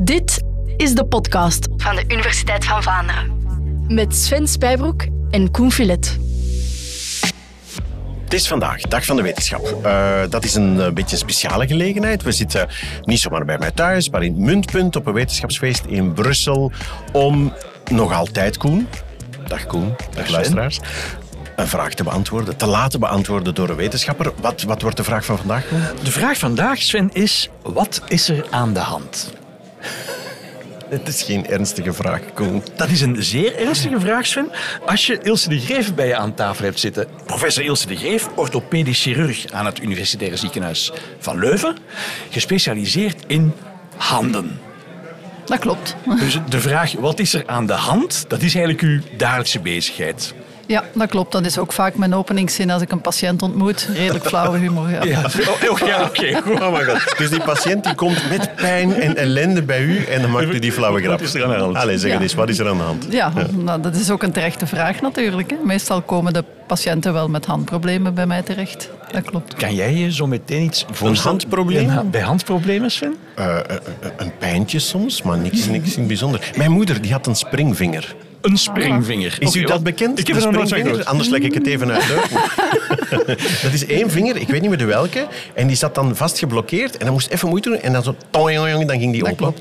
Dit is de podcast van de Universiteit van Vlaanderen. met Sven Spijbroek en Koen Filet. Het is vandaag, Dag van de Wetenschap. Eh, dat is een eh, beetje een speciale gelegenheid. We zitten niet zomaar bij mij thuis, maar in het Muntpunt op een wetenschapsfeest in Brussel om nog altijd Koen, dag Koen, dag luisteraars, een vraag te beantwoorden, te laten beantwoorden door een wetenschapper. Wat, wat wordt de vraag van vandaag, Koen? De vraag vandaag, Sven, is: wat is er aan de hand? Het is geen ernstige vraag, Koen. Dat is een zeer ernstige vraag, Sven. Als je Ilse de Greef bij je aan tafel hebt zitten. Professor Ilse de Greef, orthopedisch chirurg aan het Universitaire Ziekenhuis van Leuven. Gespecialiseerd in handen. Dat klopt. Dus de vraag, wat is er aan de hand? Dat is eigenlijk uw dagelijkse bezigheid. Ja, dat klopt. Dat is ook vaak mijn openingszin als ik een patiënt ontmoet. Redelijk flauwe humor. Ja. Ja, oh, oh, ja oké. goed. Oh my god. Dus die patiënt die komt met pijn en ellende bij u en dan maakt u die flauwe grap. Wat is er aan de hand? Allee, zeg Ja. eens, wat is er aan de hand? Ja, nou, dat is ook een terechte vraag natuurlijk. Hè. Meestal komen de patiënten wel met handproblemen bij mij terecht. Dat klopt. Kan jij je zo meteen iets? Ja, Bij handproblemen, Sven? Eh, eh, eh, een pijntje soms, maar niks, niks in bijzonder. Mijn moeder die had een springvinger. Een springvinger. Is u dat bekend? Ik heb van springvinger? Anders leg ik het even uit. dat is één vinger, ik weet niet meer de welke. En die zat dan vast geblokkeerd. En dan moest even moeite doen. En dan zo... Dan ging die Dat open.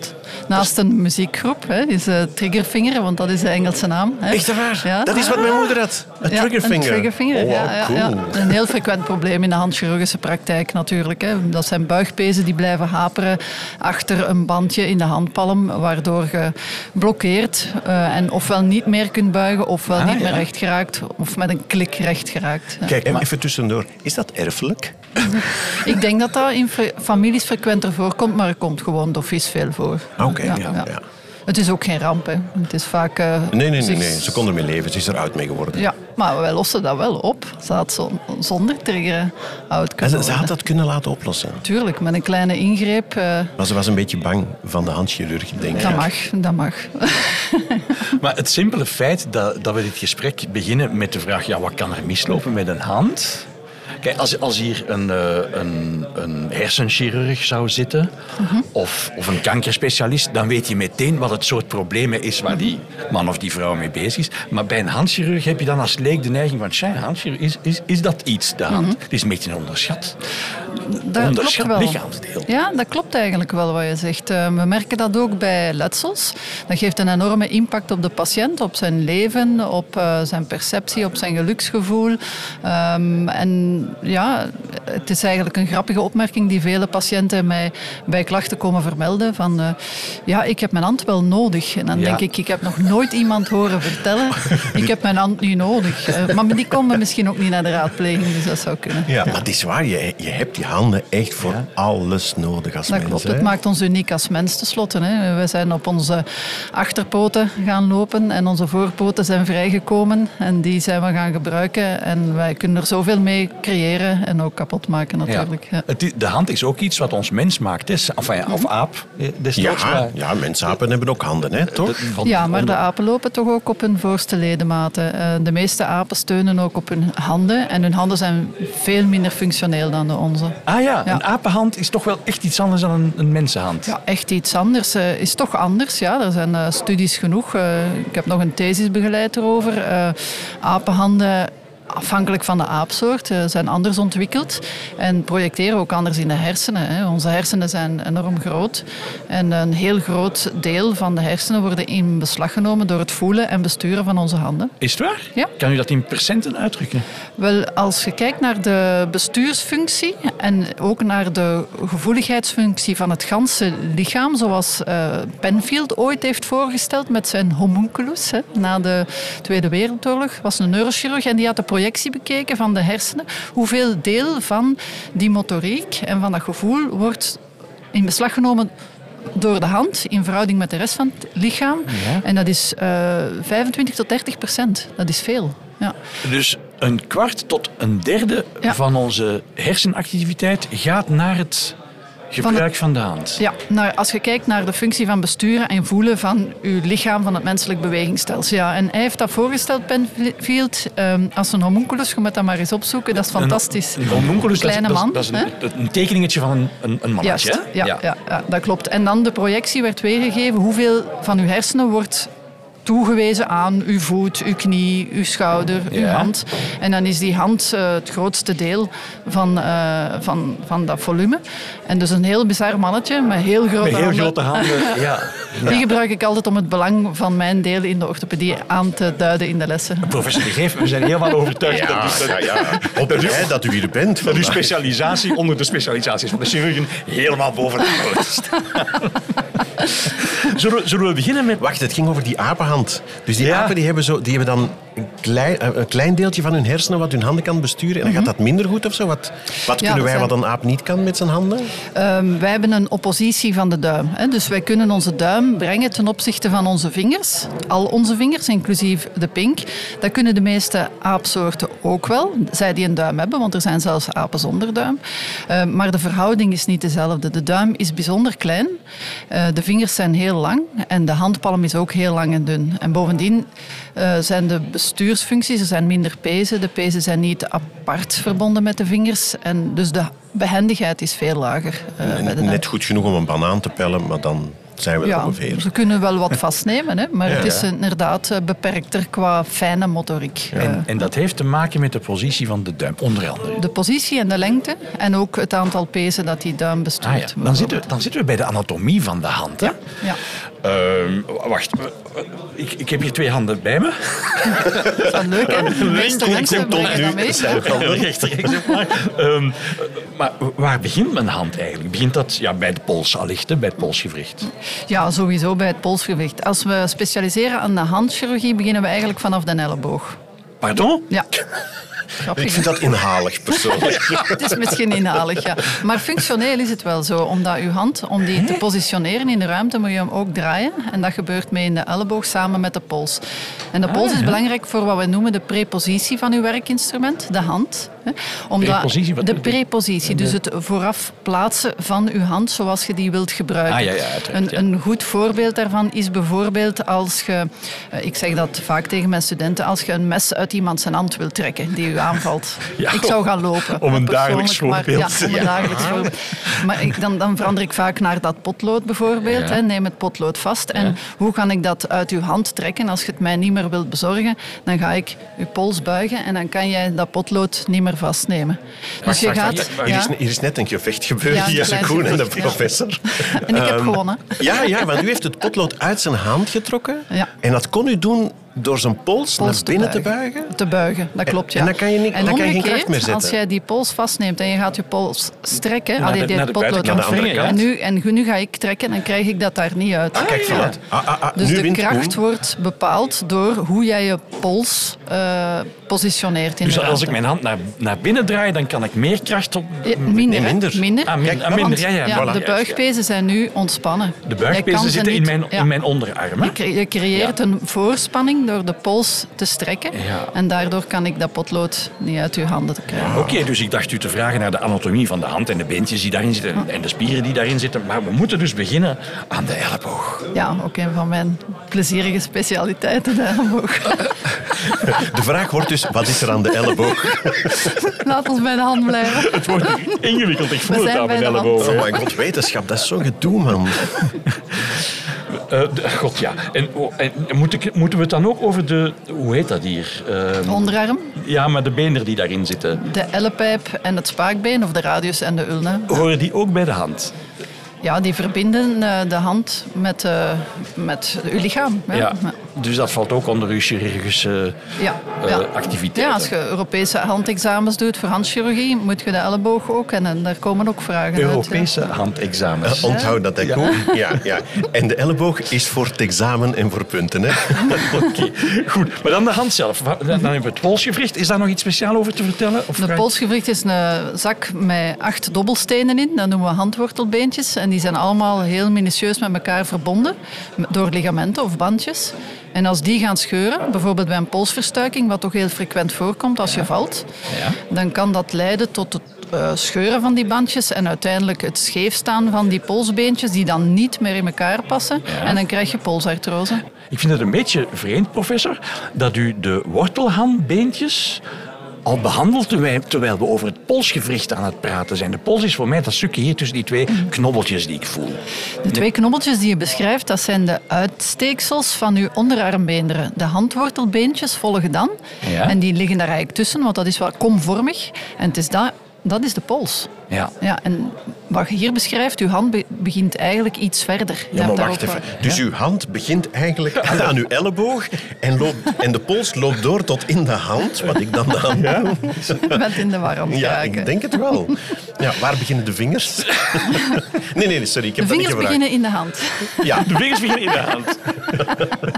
Naast een muziekgroep hè, is eh, Triggerfinger, want dat is de Engelse naam. Hè. Echt waar? Ja. Dat is wat mijn moeder had. Een Ja, triggerfinger. Een triggerfinger, Oh, cool. ja. Een heel frequent probleem in de handchirurgische praktijk natuurlijk. Hè. Dat zijn buigpezen die blijven haperen achter een bandje in de handpalm, waardoor je blokkeert eh, en ofwel niet meer kunt buigen, ofwel Ah, niet meer recht geraakt, of met een klik recht geraakt. Kijk, maar- even tussendoor. Is dat erfelijk? Ik denk dat dat in families frequenter voorkomt, maar het komt gewoon dofies veel voor. Oké, ja, ja. Het is ook geen ramp. Hè. Het is vaak... eh, Nee, nee, nee, nee. Ze kon ermee leven. Ze is eruit mee geworden. Ja, maar wij lossen dat wel op. Ze had zo, zonder triggeren oud En kunnen ze, ze had dat kunnen laten oplossen. Tuurlijk, met een kleine ingreep. eh, Maar ze was een beetje bang van de handchirurg, denk dat ik. mag, dat mag. Maar het simpele feit dat, dat we dit gesprek beginnen met de vraag: ja, wat kan er mislopen met een hand? Kijk, als, als hier een, eh, een, een hersenchirurg zou zitten of, of een kankerspecialist, dan weet je meteen wat het soort problemen is waar die man of die vrouw mee bezig is. Maar bij een handchirurg heb je dan als leek de neiging van, tja, handchirurg, is, is, is dat iets, de hand? Het is een beetje onderschat, Dat klopt wel. lichaamsdeel. Ja, dat klopt eigenlijk wel wat je zegt. Eh, We merken dat ook bij letsels. Dat geeft een enorme impact op de patiënt, op zijn leven, op eh, zijn perceptie, op zijn geluksgevoel. Ehm, en ja, het is eigenlijk een grappige opmerking die vele patiënten mij bij klachten komen vermelden. Van, eh, ja, ik heb mijn hand wel nodig. En dan Ja. denk ik, ik heb nog nooit iemand horen vertellen, ik heb mijn hand niet nodig. Eh, maar die komen misschien ook niet naar de raadpleging, dus dat zou kunnen. Ja, maar het is waar. Je, je hebt die handen echt voor alles nodig als Dat mens. klopt. hè. Het maakt ons uniek als mens tenslotte. Hè. We zijn op onze achterpoten gaan lopen en onze voorpoten zijn vrijgekomen. En die zijn we gaan gebruiken. En wij kunnen er zoveel mee creëren en ook kapot maken natuurlijk. Ja. Het is- de hand is ook iets wat ons mens maakt. Hè. Enfin, of aap eh, destijds. Ja, maar- ja, mensapen hebben ook handen, hè, toch? Ja, maar de apen lopen toch ook op hun voorste ledematen. Eh, De meeste apen steunen ook op hun handen. En hun handen zijn veel minder functioneel dan de onze. Ah ja, Ja. een apenhand is toch wel echt iets anders dan een, een mensenhand. Ja, echt iets anders. eh, is toch anders. Ja. Er zijn eh, studies genoeg. Eh, ik heb nog een thesis begeleid erover. Apenhanden, afhankelijk van de aapsoort, eh, zijn anders ontwikkeld. En projecteren ook anders in de hersenen. Onze hersenen zijn enorm groot. En een heel groot deel van de hersenen worden in beslag genomen door het voelen en besturen van onze handen. Is het waar? Ja. Kan u dat in procenten uitdrukken? Wel, als je kijkt naar de bestuursfunctie en ook naar de gevoeligheidsfunctie van het ganse lichaam, zoals eh, Penfield ooit heeft voorgesteld met zijn homunculus na de Tweede Wereldoorlog, was een neurochirurg en die had de projectie bekeken van de hersenen. Hoeveel deel van die motoriek en van dat gevoel wordt in beslag genomen door de hand in verhouding met de rest van het lichaam. Ja. En dat is eh 25 tot 30 procent. Dat is veel. Ja. Dus een kwart tot een derde Ja. van onze hersenactiviteit gaat naar het Gebruik van de hand. Ja, naar, als je kijkt naar de functie van besturen en voelen van uw lichaam, van het menselijk bewegingsstelsel. Ja, en hij heeft dat voorgesteld, Penfield, ehm, als een homunculus. Je moet dat maar eens opzoeken, dat is fantastisch. Een homunculus, Kleine dat is- man, dat is, een, een tekeningetje van een, een, mannetje. Juist, hè? ja, ja. Ja, dat klopt. En dan de projectie werd weergegeven hoeveel van uw hersenen wordt toegewezen aan uw voet, uw knie, uw schouder, uw Ja. hand. En dan is die hand eh, het grootste deel van, eh, van, van dat volume. En dus een heel bizar mannetje met heel grote Met heel handen. grote handen. Ja. Die gebruik ik altijd om het belang van mijn deel in de orthopedie aan te duiden in de lessen. Professor De Geef, we zijn helemaal overtuigd Ja, dat, dat, ja, ja. Op blij dat u hier bent. dat uw specialisatie onder de specialisaties van de chirurgen helemaal bovenaan staat. zullen, we- zullen we beginnen met... Wacht, het ging over die apenhand. Dus die Ja. apen die hebben, zo, die hebben dan een klein, eh, een klein deeltje van hun hersenen wat hun handen kan besturen. En dan gaat dat minder goed of zo? Wat, wat kunnen wij wat een aap niet kan met zijn handen? Ehm, wij hebben een oppositie van de duim. Hè. Dus wij kunnen onze duim brengen ten opzichte van onze vingers. Al onze vingers, inclusief de pink. Dat kunnen de meeste aapsoorten ook wel. Zij die een duim hebben, want er zijn zelfs apen zonder duim. Ehm, maar de verhouding is niet dezelfde. De duim is bijzonder klein. Eh, de vingers zijn heel lang. En de handpalm is ook heel lang en dun. En bovendien eh, zijn de bestuursfuncties, er zijn minder pezen. De pezen zijn niet apart verbonden met de vingers. En dus de behendigheid is veel lager. eh, bij de duim. Net goed genoeg om een banaan te pellen, maar dan zijn we er Ja, ongeveer. ze kunnen wel wat vastnemen, hè, maar Ja, het is ja. inderdaad eh, beperkter qua fijne motoriek. En, en dat heeft te maken met de positie van de duim, onder andere. de positie en de lengte en ook het aantal pezen dat die duim bestuurt. Ah, ja. dan, zitten we, dan zitten we bij de anatomie van de hand. Hè? Ja, Ehm, wacht, ik, ik heb hier twee handen bij me. Dat is wel leuk, hè? Rechtstreeks ook maar. Waar begint mijn hand eigenlijk? Begint dat ja, bij de pols allicht, hè, bij het polsgewricht? Ja, sowieso bij het polsgewicht. Als we specialiseren aan de handchirurgie, beginnen we eigenlijk vanaf de elleboog. Pardon? Ja. Grappig, Ik vind dat inhalig, persoonlijk. Het is misschien inhalig, ja. Maar functioneel is het wel zo. Omdat uw hand, om die te positioneren in de ruimte, moet je hem ook draaien. En dat gebeurt mee in de elleboog samen met de pols. En de pols is belangrijk voor wat we noemen de prepositie van uw werkinstrument, de hand. Hè. Omdat Prepositie, wat de prepositie, dus het vooraf plaatsen van uw hand zoals je die wilt gebruiken. Ah, ja, ja, uiteraard, een, ja. een goed voorbeeld daarvan is bijvoorbeeld als je, eh, ik zeg dat vaak tegen mijn studenten, als je een mes uit iemand zijn hand wilt trekken die u aanvalt. Ik zou gaan lopen. om een dagelijks maar- voorbeeld. ja, om een dagelijks voorbeeld. Maar ik, dan, dan verander ik vaak naar dat potlood bijvoorbeeld. Hè, neem het potlood vast. En hoe kan ik dat uit uw hand trekken? Als je het mij niet meer wilt bezorgen, dan ga ik uw pols buigen en dan kan jij dat potlood niet meer vastnemen. Dus je gaat... Hier, is, hier is net een gevecht gebeurd tussen Koen en de professor. En ik heb Ehm, gewonnen. Ja, ja, want u heeft het potlood uit zijn hand getrokken. Ja. En dat kon u doen door zijn pols, Pols naar binnen te buigen. Te buigen, dat klopt, ja. en dan kan je niet- En dan kan je geen kracht meer zetten. Als jij die pols vastneemt en je gaat je pols strekken, Naar allee, die naar de potlood buitenkant van de andere en nu, en nu ga ik trekken, dan krijg ik dat daar niet uit. Ah, kijk, ja. Ah, ah, ah, Dus de kracht wordt bepaald door hoe jij je pols eh, positioneert in Dus de als ik mijn hand naar, naar binnen draai, dan kan ik meer kracht op... Ja, minder, Nee, minder. minder. Ah, min- Kijk, ah, minder, Want, ja, ja, voilà. de buigpezen zijn nu ontspannen. De buigpezen ze zitten in mijn, ja. in mijn onderarm. hè? Je cre- Je creëert een voorspanning door de pols te strekken. Ja. En daardoor kan ik dat potlood niet uit uw handen te krijgen. Oké, dus ik dacht u te vragen naar de anatomie van de hand en de beentjes die daarin zitten en de spieren die daarin zitten. Maar we moeten dus beginnen aan de elleboog. Ja, ook een van mijn plezierige specialiteiten, de elleboog. De vraag wordt dus, wat is er aan de elleboog? Laat ons bij de hand blijven. Het wordt ingewikkeld, ik voel We het zijn aan mijn bij de hand. elleboog. Oh mijn god, wetenschap, dat is zo gedoe, man. Eh, God ja. En, oh, en moet ik, moeten we het dan ook over de. Hoe heet dat hier? Eh, Onderarm, ja, maar de beenderen die daarin zitten. de ellepijp en het spaakbeen, of de radius en de ulna. Horen die ook bij de hand? Ja, die verbinden eh, de hand met, eh, met uw lichaam. Ja. Dus dat valt ook onder uw chirurgische Ja, eh, ja. activiteiten. Ja, als je Europese handexamens doet voor handchirurgie, moet je de elleboog ook. En, en daar komen ook vragen uit. Europese handexamens. Onthoud dat, hè, Koen? Ja, ja. En de elleboog is voor het examen en voor punten, hè? Oké, goed. Maar dan de hand zelf. Dan hebben we het polsgewricht. Is daar nog iets speciaal over te vertellen? Of De polsgewricht is een zak met acht dobbelstenen in. Dat noemen we handwortelbeentjes. En die zijn allemaal heel minutieus met elkaar verbonden door ligamenten of bandjes. En als die gaan scheuren, bijvoorbeeld bij een polsverstuiking, wat toch heel frequent voorkomt als je valt, dan kan dat leiden tot het eh, scheuren van die bandjes en uiteindelijk het scheefstaan van die polsbeentjes die dan niet meer in elkaar passen. En dan krijg je polsartrose. Ik vind het een beetje vreemd, professor, dat u de wortelhandbeentjes al behandelt terwijl, terwijl we over het polsgewricht aan het praten zijn. De pols is voor mij dat stukje hier tussen die twee knobbeltjes die ik voel. De twee knobbeltjes die je beschrijft, dat zijn de uitsteeksels van uw onderarmbeenderen. De handwortelbeentjes volgen dan. Ja. En die liggen daar eigenlijk tussen, want dat is wel komvormig. En het is dat, dat is de pols. Ja. Ja, en wat je hier beschrijft, uw hand be- begint eigenlijk iets verder. Ja, maar wacht even. wat- Dus uw hand begint eigenlijk aan, aan uw elleboog en, loopt, en de pols loopt door tot in de hand, wat ik dan aan Je bent in de war aan het Ja, ik denk het wel. Ja, waar beginnen de vingers? Nee, nee, sorry, ik De heb dat niet vingers beginnen in de hand. Ja, De vingers beginnen in de hand.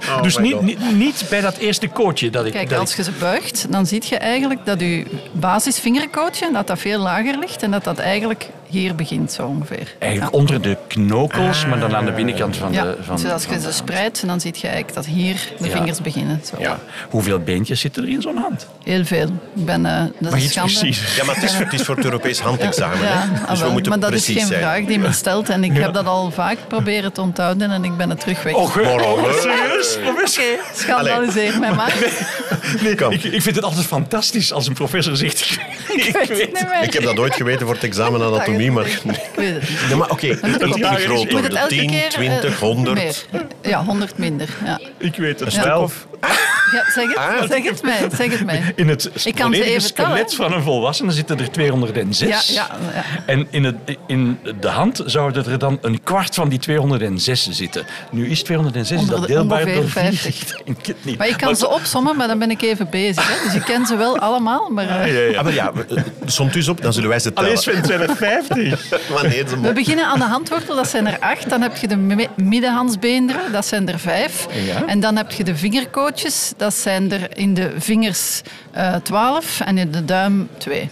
Oh dus niet, God. niet, niet bij dat eerste kootje dat ik... Kijk, dat als je ze buigt, dan zie je eigenlijk dat je basisvingerkootje dat dat veel lager ligt en dat dat eigenlijk hier begint zo ongeveer. Eigenlijk onder de knokels, maar dan aan de binnenkant van Ja, de van, dus als je ze spreidt, dan zie je eigenlijk dat hier de Ja. vingers beginnen. Zo. Ja. Hoeveel beentjes zitten er in zo'n hand? Heel veel. Ik ben, eh, dat Mag is precies? ja maar het is, het is voor het Europees handexamen. Ja, hè? ah, Dus we wel. moeten maar dat is geen zijn. vraag die men stelt en ik heb dat al vaak proberen te onthouden en ik ben het terug weg. Oh, Morgen. serieus? Professor? Schandaliseer mij maar. Kom. Ik, ik vind het altijd fantastisch als een professor zegt... Ik weet het niet meer. Ik heb dat ooit geweten voor het examen anatomie, maar... Ik weet het niet. Nee, maar oké, het het worden. elke 10, keer, eh, 20, 100. Meer. Ja, 100 minder. Ja. Ik weet het Ja. wel. Ja, zeg het, Ah. zeg het mij. Zeg het mij. In het Ik kan ze even skelet van een volwassene zitten er 206. Ja, ja, ja. En in, het, in de hand zouden er dan een kwart van die 206 zitten. Nu is 206 is dat Onder de- deelbaar door 50. 50. Ik denk het niet. Maar ik kan ze opsommen, maar dan ben ik even bezig. Hè. Dus ik ken ze wel allemaal, maar... eh, Ja, ja. Ah, maar ja, eh, somt u eens op, dan zullen wij ze tellen. Allee Sven, zijn er 50. Wanneer ze We beginnen aan de handwortel, dat zijn er acht. Dan heb je de mi- middenhandsbeenderen, dat zijn er vijf. Ja. En dan heb je de vingerkootjes, dat zijn er in de vingers eh, twaalf en in de duim twee.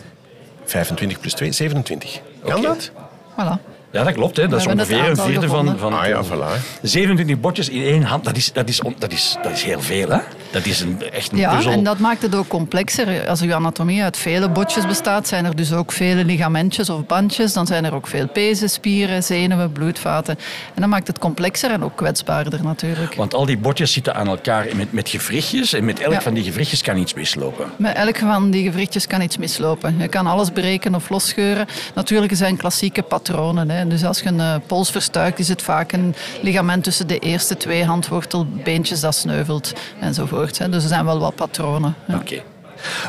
25 plus 2, 27. Kan dat? Voilà. Ja, dat klopt. Hè. Dat is ongeveer een vierde van, gevonden. van Ah ja, voilà. 27 bordjes in één hand. Dat is, dat is, dat is, dat is heel veel, hè? Dat is een, echt een Ja, puzzel. en dat maakt het ook complexer. Als uw anatomie uit vele botjes bestaat, zijn er dus ook vele ligamentjes of bandjes. Dan zijn er ook veel pezen, spieren, zenuwen, bloedvaten. En dat maakt het complexer en ook kwetsbaarder natuurlijk. Want al die bordjes zitten aan elkaar met, met gewrichtjes. En met elk Ja. van die gewrichtjes kan iets mislopen. Met elk van die gewrichtjes kan iets mislopen. Je kan alles breken of losscheuren. Natuurlijk er zijn klassieke patronen. Hè. Dus als je een eh, pols verstuikt, is het vaak een ligament tussen de eerste twee handwortelbeentjes dat sneuvelt enzovoort. Hè. Dus er zijn wel wat patronen. Oké.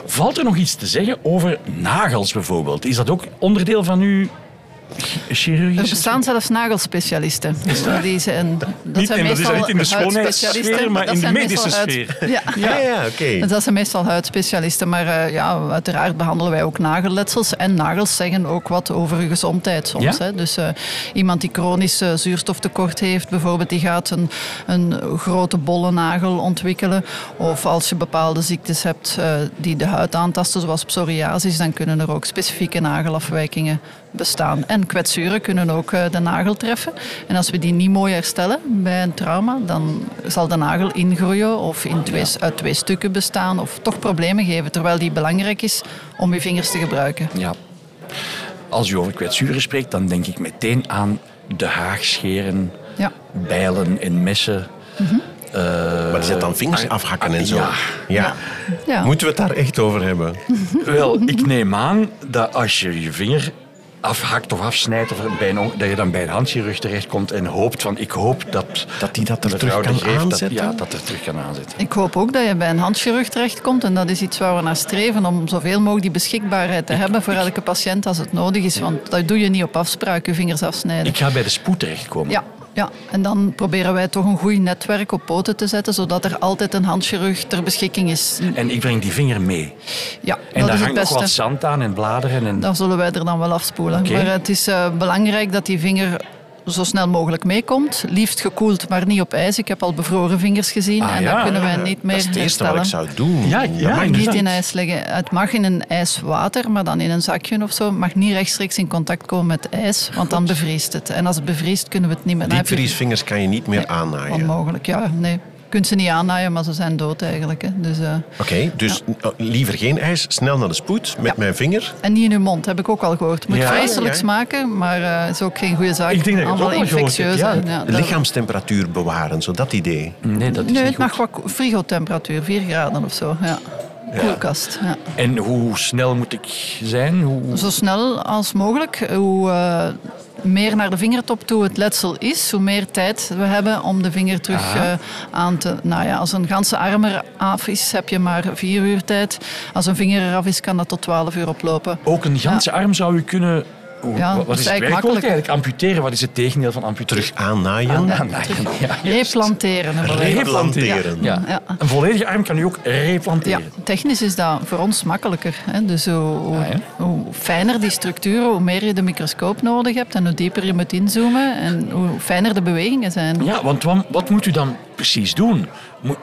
Valt er nog iets te zeggen over nagels bijvoorbeeld? Is dat ook onderdeel van uw Er bestaan zelfs nagelspecialisten. Dus die zijn, dat Niet- zijn dat is meestal echt in de schoonheidssfeer, maar dat in de zijn medische huid- sfeer. Ja. Ja, ja, oké. Dat zijn meestal huidspecialisten, maar eh, ja, uiteraard behandelen wij ook nagelletsels. En nagels zeggen ook wat over je gezondheid soms. Ja? Hè. Dus eh, iemand die chronisch eh, zuurstoftekort heeft, bijvoorbeeld, die gaat een, een grote bolle nagel ontwikkelen. Of als je bepaalde ziektes hebt die de huid aantasten, zoals psoriasis, dan kunnen er ook specifieke nagelafwijkingen bestaan. En kwetsuren kunnen ook eh, de nagel treffen. En als we die niet mooi herstellen bij een trauma, dan zal de nagel ingroeien of in twee, uit twee stukken bestaan of toch problemen geven, terwijl die belangrijk is om je vingers te gebruiken. Ja. Als u over kwetsuren spreekt, dan denk ik meteen aan de haagscheren, Ja. bijlen en messen. Eh, Maar die zit dan vingers ah, afhakken ah, en zo. ja. Ja. Ja. Moeten we het daar echt over hebben? Wel, ik neem aan dat als je je vinger afhakt of afsnijdt, of bij een, on- dat je dan bij een handchirurg terechtkomt en hoopt van, ik hoop dat, Dat die dat er terug de kan Greef dat, aanzetten? ja, dat er terug kan aanzetten. Ik hoop ook dat je bij een handchirurg terechtkomt. En dat is iets waar we naar streven, om zoveel mogelijk die beschikbaarheid te hebben voor elke patiënt als het nodig is. Want dat doe je niet op afspraak, je vingers afsnijden. Ik ga bij de spoed terechtkomen. Ja, ja, en dan proberen wij toch een goed netwerk op poten te zetten, zodat er altijd een handchirurg ter beschikking is. En ik breng die vinger mee. Ja, En dat daar is het hangt nog wat zand aan en bladeren. En... Dan zullen wij er dan wel afspoelen. Oké. Maar het is eh, belangrijk dat die vinger zo snel mogelijk meekomt. Liefst gekoeld, maar niet op ijs. Ik heb al bevroren vingers gezien Ah, en ja. dat kunnen wij niet meer Dat is het eerste wat herstellen. ik zou doen. Ja, ja, mag Niet in ijs leggen. Het mag in een ijswater, maar dan in een zakje of zo. Het mag niet rechtstreeks in contact komen met ijs, want dan bevriest het. En als het bevriest, kunnen we het niet meer... Diepvriesvingers kan je niet meer aannaaien. Onmogelijk, ja, nee. Kunt ze niet aannaaien, maar ze zijn dood eigenlijk. Hè. Dus, eh, Oké, dus oh, liever geen ijs, snel naar de spoed met Ja. mijn vinger. en niet in uw mond, heb ik ook al gehoord. Moet Ja, vreselijk ja. smaken, maar eh is ook geen goede zaak. Ik denk dat het Allemaal infectieus. lichaamstemperatuur bewaren, zo dat idee. Nee, dat is Nee, niet het goed. mag wat frigotemperatuur, 4 graden of zo. Ja. Koelkast. Ja. En hoe snel moet ik zijn? Hoe... Zo snel als mogelijk. Hoe eh, meer naar de vingertop toe het letsel is, hoe meer tijd we hebben om de vinger terug eh, aan te... Nou ja, als een ganse arm eraf is, heb je maar vier uur tijd. Als een vinger eraf is, kan dat tot 12 uur oplopen. Ook een ganse arm zou u kunnen... Ja, wat is is het eigenlijk werkwoord makkelijk. eigenlijk? Amputeren, wat is het tegendeel van amputeren? Terug aannaaien. Ah, nee, ja. Replanteren. Replanteren. Ja. Ja. Een volledige arm kan u ook Ja, replanteren. technisch is dat voor ons makkelijker. Hè? Dus hoe, hoe, Ah, ja. hoe fijner die structuren, hoe meer je de microscoop nodig hebt en hoe dieper je moet inzoomen en hoe fijner de bewegingen zijn. Ja, want wat, wat moet u dan precies doen?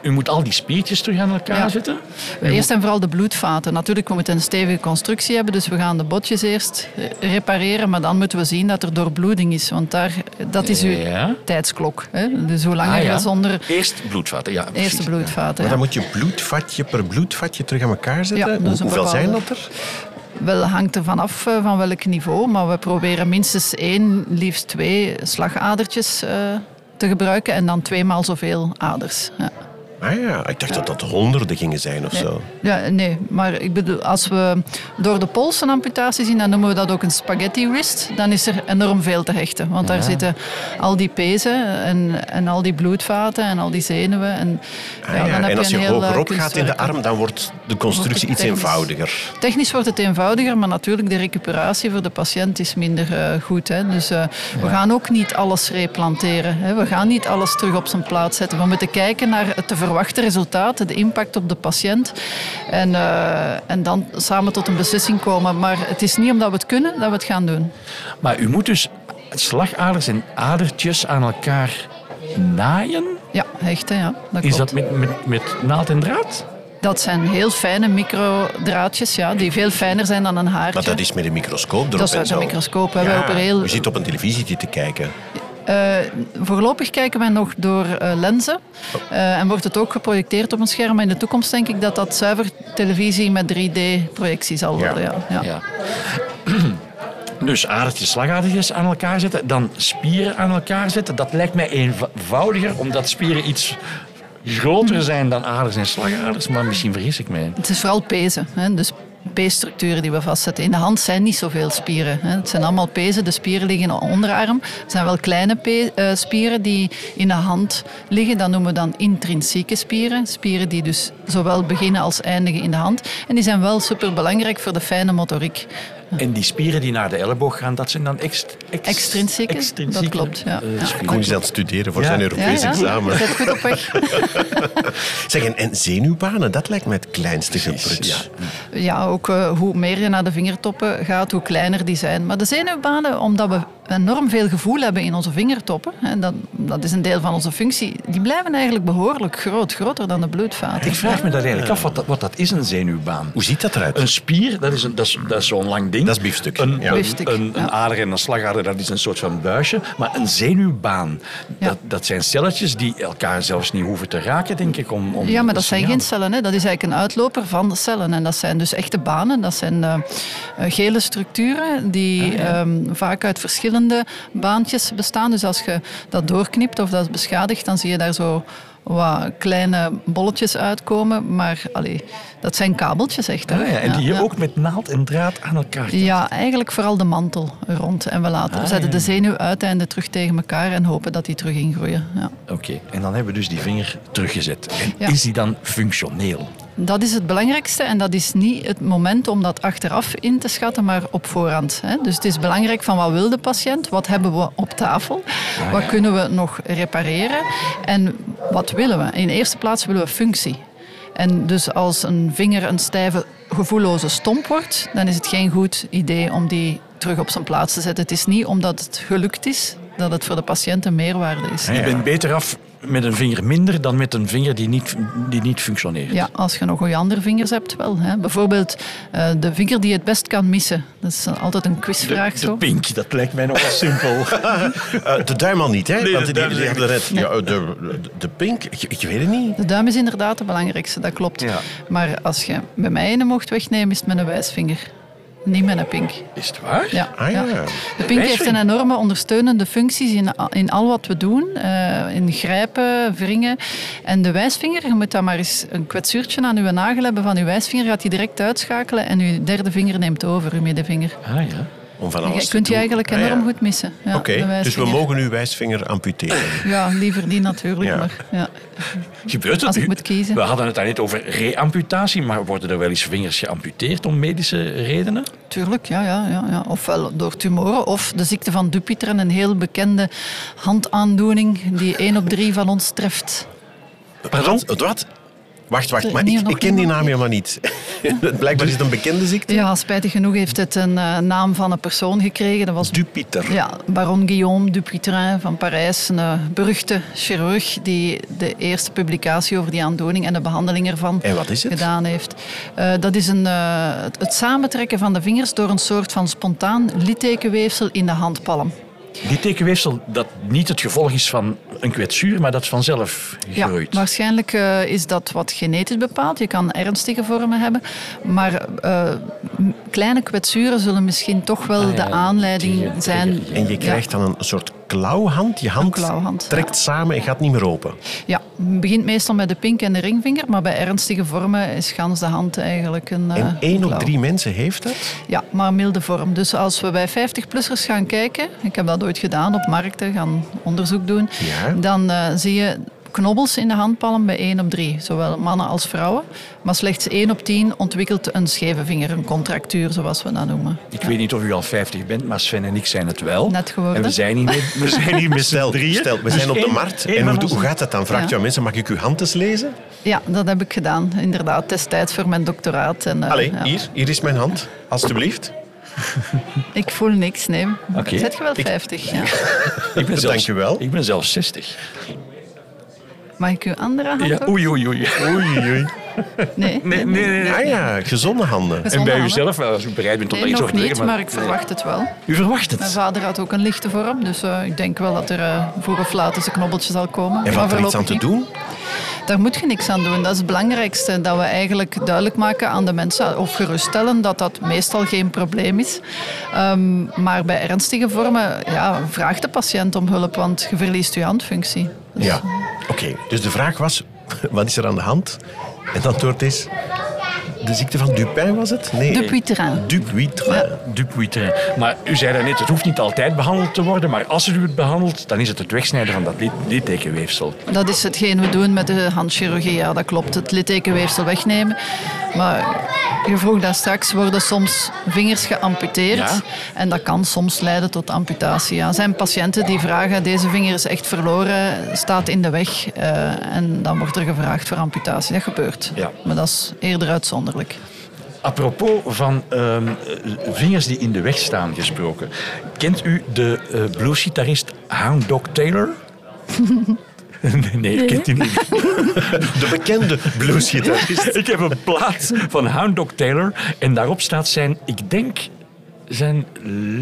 U moet al die spiertjes terug aan elkaar Ja. zetten? Eerst en vooral de bloedvaten. Natuurlijk, we moeten een stevige constructie hebben, dus we gaan de botjes eerst eh, repareren, maar dan moeten we zien dat er doorbloeding is, want daar, dat is uw Ja. tijdsklok. Hè? Dus hoe langer Ah, ja. zonder Eerst bloedvaten, ja. precies. eerste bloedvaten. Maar ja. dan moet je bloedvatje per bloedvatje terug aan elkaar zetten. Een Hoeveel zijn dat er? Wel hangt er vanaf eh, van welk niveau, maar we proberen minstens één, liefst twee slagadertjes eh, te gebruiken en dan tweemaal zoveel aders. Ja. Ah ja, ik dacht dat dat honderden gingen zijn of Nee. zo. Ja, nee, maar ik bedoel, als we door de pols een amputatie zien, dan noemen we dat ook een spaghetti wrist. Dan is er enorm veel te hechten. Want daar zitten al die pezen en, en al die bloedvaten en al die zenuwen. En, Ah ja, ja, dan heb En als je een heel, eh, hogerop gaat in de arm, dan wordt de constructie iets eenvoudiger. Technisch wordt het eenvoudiger, maar natuurlijk de recuperatie voor de patiënt is minder eh, goed. Hè. Dus eh, we gaan ook niet alles replanteren. Hè. We gaan niet alles terug op zijn plaats zetten. We moeten kijken naar het te verwachten resultaat, de impact op de patiënt. En, eh, en dan samen tot een beslissing komen. Maar het is niet omdat we het kunnen dat we het gaan doen. Maar u moet dus slagaders en adertjes aan elkaar naaien? Ja, hechten, ja. Dat Is klopt. dat met, met, met naald en draad? Dat zijn heel fijne microdraadjes, ja, die veel fijner zijn dan een haartje. Maar dat is met een microscoop erop Dat is uit een microscoop. hè. Wij opereren Je zit op een televisie te kijken. Eh, voorlopig kijken wij nog door eh, lenzen. Eh, en wordt het ook geprojecteerd op een scherm. Maar in de toekomst denk ik dat dat zuiver televisie met 3D-projectie zal worden. Ja. Ja. Ja. Dus adertjes, slagadertjes aan elkaar zetten, dan spieren aan elkaar zetten. Dat lijkt mij eenvoudiger, omdat spieren iets groter zijn dan aders en slagaders. Maar misschien vergis ik mij. Het is vooral pezen. Hè. Dus peesstructuren die we vastzetten. In de hand zijn niet zoveel spieren. Het zijn allemaal pezen. De spieren liggen in de onderarm. Er zijn wel kleine eh, spieren die in de hand liggen. Dat noemen we dan intrinsieke spieren. Spieren die dus zowel beginnen als eindigen in de hand. En die zijn wel superbelangrijk voor de fijne motoriek. En die spieren die naar de elleboog gaan, dat zijn dan ext, ex- Extrinsieke, dat klopt, ja. eh, Ja. spieren. Koen is aan het studeren voor Ja. zijn Ja, Europees ja. examen. Je zit goed op weg. Zeg, en, en zenuwbanen, dat lijkt me het kleinste gepruts. ja. Ja, ook eh, hoe meer je naar de vingertoppen gaat, hoe kleiner die zijn. Maar de zenuwbanen, omdat we enorm veel gevoel hebben in onze vingertoppen, en dat, dat is een deel van onze functie, die blijven eigenlijk behoorlijk groot, groter dan de bloedvaten. Ik vraag me dat eigenlijk af, wat dat, wat dat is, een zenuwbaan. Hoe ziet dat eruit? Een spier, dat is, een, dat is, dat is zo'n lang ding. Dat is biefstuk, Een, ja. een, Biefstuk, een, een ja. ader en een slagader, dat is een soort van buisje. Maar een zenuwbaan, Ja. dat, dat zijn celletjes die elkaar zelfs niet hoeven te raken, denk ik. Om, om Ja, maar dat zijn signaal- geen cellen. Hè. Dat is eigenlijk een uitloper van de cellen. En dat zijn dus echte banen. Dat zijn eh, eh, gele structuren die ehm, vaak uit verschillende baantjes bestaan. Dus als je dat doorknipt of dat is beschadigd, dan zie je daar zo wat kleine bolletjes uitkomen. Maar allee, dat zijn kabeltjes echt. Ah, ja, en die je ja. ook met naald en draad aan elkaar Ja, eigenlijk vooral de mantel rond. En we, laten, we Ah, zetten ja. de zenuwuiteinden terug tegen elkaar en hopen dat die terug ingroeien. Ja. Oké, en dan hebben we dus die vinger teruggezet. En is die dan functioneel? Dat is het belangrijkste en dat is niet het moment om dat achteraf in te schatten, maar op voorhand. Hè. Dus het is belangrijk van wat wil de patiënt, wat hebben we op tafel, wat kunnen we nog repareren en wat willen we. In de eerste plaats willen we functie. En dus als een vinger een stijve, gevoelloze stomp wordt, dan is het geen goed idee om die terug op zijn plaats te zetten. Het is niet omdat het gelukt is dat het voor de patiënt een meerwaarde is. Je bent beter af met een vinger minder dan met een vinger die niet, die niet functioneert. Ja, als je nog goede andere vingers hebt, wel. Hè. Bijvoorbeeld uh, de vinger die je het best kan missen. Dat is altijd een quizvraag. De, zo. de pink, dat lijkt mij nogal simpel. uh, de duim al niet, hè? Nee, Want de die, duim ja, de, de, de pink, ik, ik, weet het niet. De duim is inderdaad de belangrijkste, dat klopt. Ja. Maar als je bij mij een mocht wegnemen, is het met een wijsvinger. Niet met een pink. Is het waar? Ja, Ah, ja. De pink heeft een enorme ondersteunende functies in, in al wat we doen. Uh, in grijpen, wringen. En de wijsvinger, je moet dan maar eens een kwetsuurtje aan uw nagel hebben van uw wijsvinger, gaat die direct uitschakelen en uw derde vinger neemt over, uw middenvinger. Ah ja. Om van Je alles te kunt je eigenlijk Ah, ja. enorm goed missen. Ja, Oké, de dus we mogen uw wijsvinger amputeren. Ja, liever die natuurlijk, Ja. maar ja. Gebeurt het Als ik nu? moet kiezen. We hadden het daar net over reamputatie, maar worden er wel eens vingers geamputeerd om medische redenen? Tuurlijk, ja, ja, ja, ja. Ofwel door tumoren of de ziekte van Dupuytren, een heel bekende handaandoening die één op drie van ons treft. Pardon? Wat? Wat? Wacht, wacht, Er- maar ik, ik ken die naam helemaal niet. Blijkbaar is het een bekende ziekte. Ja, spijtig genoeg heeft het een eh, naam van een persoon gekregen. Dat was Dupiter. ja, baron Guillaume Dupuytren van Parijs, een eh, beruchte chirurg die de eerste publicatie over die aandoening en de behandeling ervan En wat is het? gedaan heeft. Eh, dat is een, eh, het, het samentrekken van de vingers door een soort van spontaan littekenweefsel in de handpalm. Die tekenweefsel dat niet het gevolg is van een kwetsuur, maar dat vanzelf Ja, groeit. waarschijnlijk eh, is dat wat genetisch bepaald. Je kan ernstige vormen hebben. Maar eh, kleine kwetsuren zullen misschien toch wel Ah, ja, de aanleiding zijn. En je krijgt dan een soort klauwhand. Je hand klauwhand, trekt samen en gaat niet meer open. Ja, het begint meestal met de pink en de ringvinger. Maar bij ernstige vormen is gans de hand eigenlijk een eh, En één op drie mensen heeft dat. Ja, maar milde vorm. Dus als we bij 50-plussers gaan kijken, ik heb dat ooit gedaan op markten, gaan onderzoek doen, Ja. dan eh, zie je knobbels in de handpalm bij 1 op 3, zowel mannen als vrouwen. Maar slechts 1 op 10 ontwikkelt een scheve vinger, een contractuur zoals we dat noemen. Ik weet niet of u al 50 bent, maar Sven en ik zijn het wel. Net geworden. En we zijn niet met, we zijn niet met Stel, drieën. stel, we Dus zijn op de markt. En hoe, gaat dat dan? Vraagt Ja. u aan mensen, mag ik uw hand eens lezen? Ja, dat heb ik gedaan, inderdaad, destijds voor mijn doctoraat. En, eh, Allee, ja. hier, hier is mijn hand. Alsjeblieft. Ik voel niks, nee. Oké. Zet je wel Ik- 50? Ja. Ik ben zelfs, Dank je wel. Ik ben zelfs 60. Mag ik uw andere hand Ja, ook? oei, oei, oei. Oei, oei. Nee, Nee, nee, nee. nee. Ah ja, gezonde handen. En bij handen. uzelf, als u bereid bent om Nee, daar iets te niet, maar ik verwacht het wel. U verwacht Mijn het. vader had ook een lichte vorm, dus eh, ik denk wel dat er eh, vroeg of laat eens een knobbeltje zal komen. En Maar wat er iets aan te doen? Daar moet je niks aan doen. Dat is het belangrijkste. Dat we eigenlijk duidelijk maken aan de mensen, of geruststellen, dat dat meestal geen probleem is. Ehm, maar bij ernstige vormen, ja, vraagt de patiënt om hulp, want je verliest je handfunctie. Dus- Ja. Oké, dus de vraag was, wat is er aan de hand? En het antwoord is, de ziekte van Dupin was het? Nee. Dupuytren. Dupuytren. Dupuytren. Maar u zei daarnet, het hoeft niet altijd behandeld te worden, maar als u het behandelt, dan is het het wegsnijden van dat lit- littekenweefsel. Dat is hetgeen we doen met de handchirurgie. Ja, dat klopt. Het littekenweefsel wegnemen. Maar je vroeg daar straks, worden soms vingers geamputeerd. Ja. En dat kan soms leiden tot amputatie. Ja. Er zijn patiënten die vragen, deze vinger is echt verloren, staat in de weg. eh, en dan wordt er gevraagd voor amputatie. Dat gebeurt. Ja. Maar dat is eerder uitzonderlijk. Apropos van ehm, eh, vingers die in de weg staan gesproken. Kent u de eh bluesgitarist Hound Dog Taylor? nee, kent u niet. De bekende bluesgitarist. Ik heb een plaat van Hound Dog Taylor en daarop staat zijn, ik denk, zijn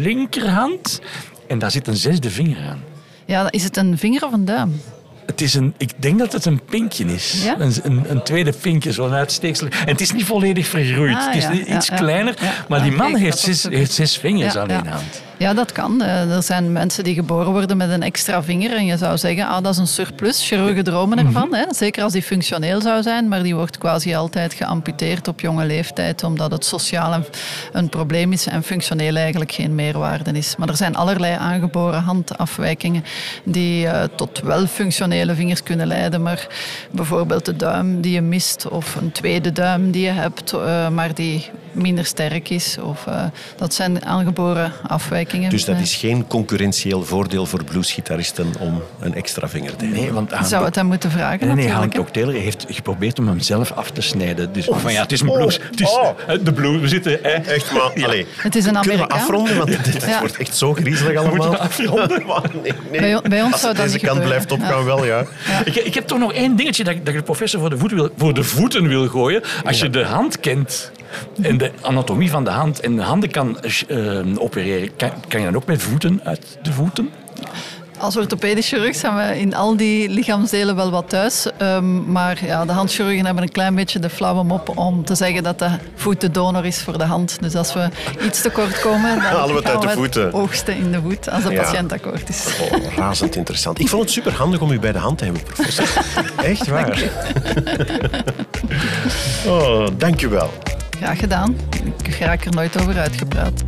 linkerhand. En daar zit een zesde vinger aan. Ja, is het een vinger of een duim? Het is een, ik denk dat het een pinkje is. Ja? Een, een, een tweede pinkje, zo'n uitsteeksel. En het is niet volledig vergroeid. Ah, het is ja, iets ja. kleiner. Maar die man heeft zes, heeft zes vingers aan één hand. Ja, dat kan. Eh, Er zijn mensen die geboren worden met een extra vinger. En je zou zeggen, ah, dat is een surplus. Chirurgen dromen ervan. Hè? Zeker als die functioneel zou zijn. Maar die wordt quasi altijd geamputeerd op jonge leeftijd. Omdat het sociaal een, een probleem is en functioneel eigenlijk geen meerwaarde is. Maar er zijn allerlei aangeboren handafwijkingen die eh, tot wel functionele vingers kunnen leiden. Maar bijvoorbeeld de duim die je mist of een tweede duim die je hebt, eh, maar die minder sterk is. Of, uh, dat zijn aangeboren afwijkingen. Dus dat is geen concurrentieel voordeel voor bluesgitaristen om een extra vinger te hebben? Nee, want zou het hem moeten vragen Nee, nee. Hank heeft geprobeerd om hem zelf af te snijden. Dus van ja, het is een blues. Het is Oh. eh, de blues. We zitten... Hè. Echt, maar allee, Het is een kunnen we Amerikaan. afronden? Want dit, dit Ja. wordt echt zo griezelig allemaal. we afronden? Maar nee, nee. Bij- bij ons Als zou dat deze niet kant gebeuren. blijft opgaan, wel ja. Ik, ik heb toch nog één dingetje dat, ik- dat ik de professor voor de, voeten wil, voor de voeten wil gooien. Als je de hand kent en de anatomie van de hand en de handen kan eh, opereren, kan, kan je dan ook met voeten uit de voeten? Als orthopedisch chirurg zijn we in al die lichaamsdelen wel wat thuis. Ehm, maar ja, de handchirurgen hebben een klein beetje de flauwe mop om te zeggen dat de voet de donor is voor de hand. Dus als we iets tekort komen, dan Halen we het uit de voeten. oogsten in de voet als de Ja. patiënt akkoord is. Oh, razend interessant. Ik vond het super handig om u bij de hand te hebben, professor. Echt waar. Oh, dank u wel. Graag gedaan. Ik raak er nooit over uitgepraat.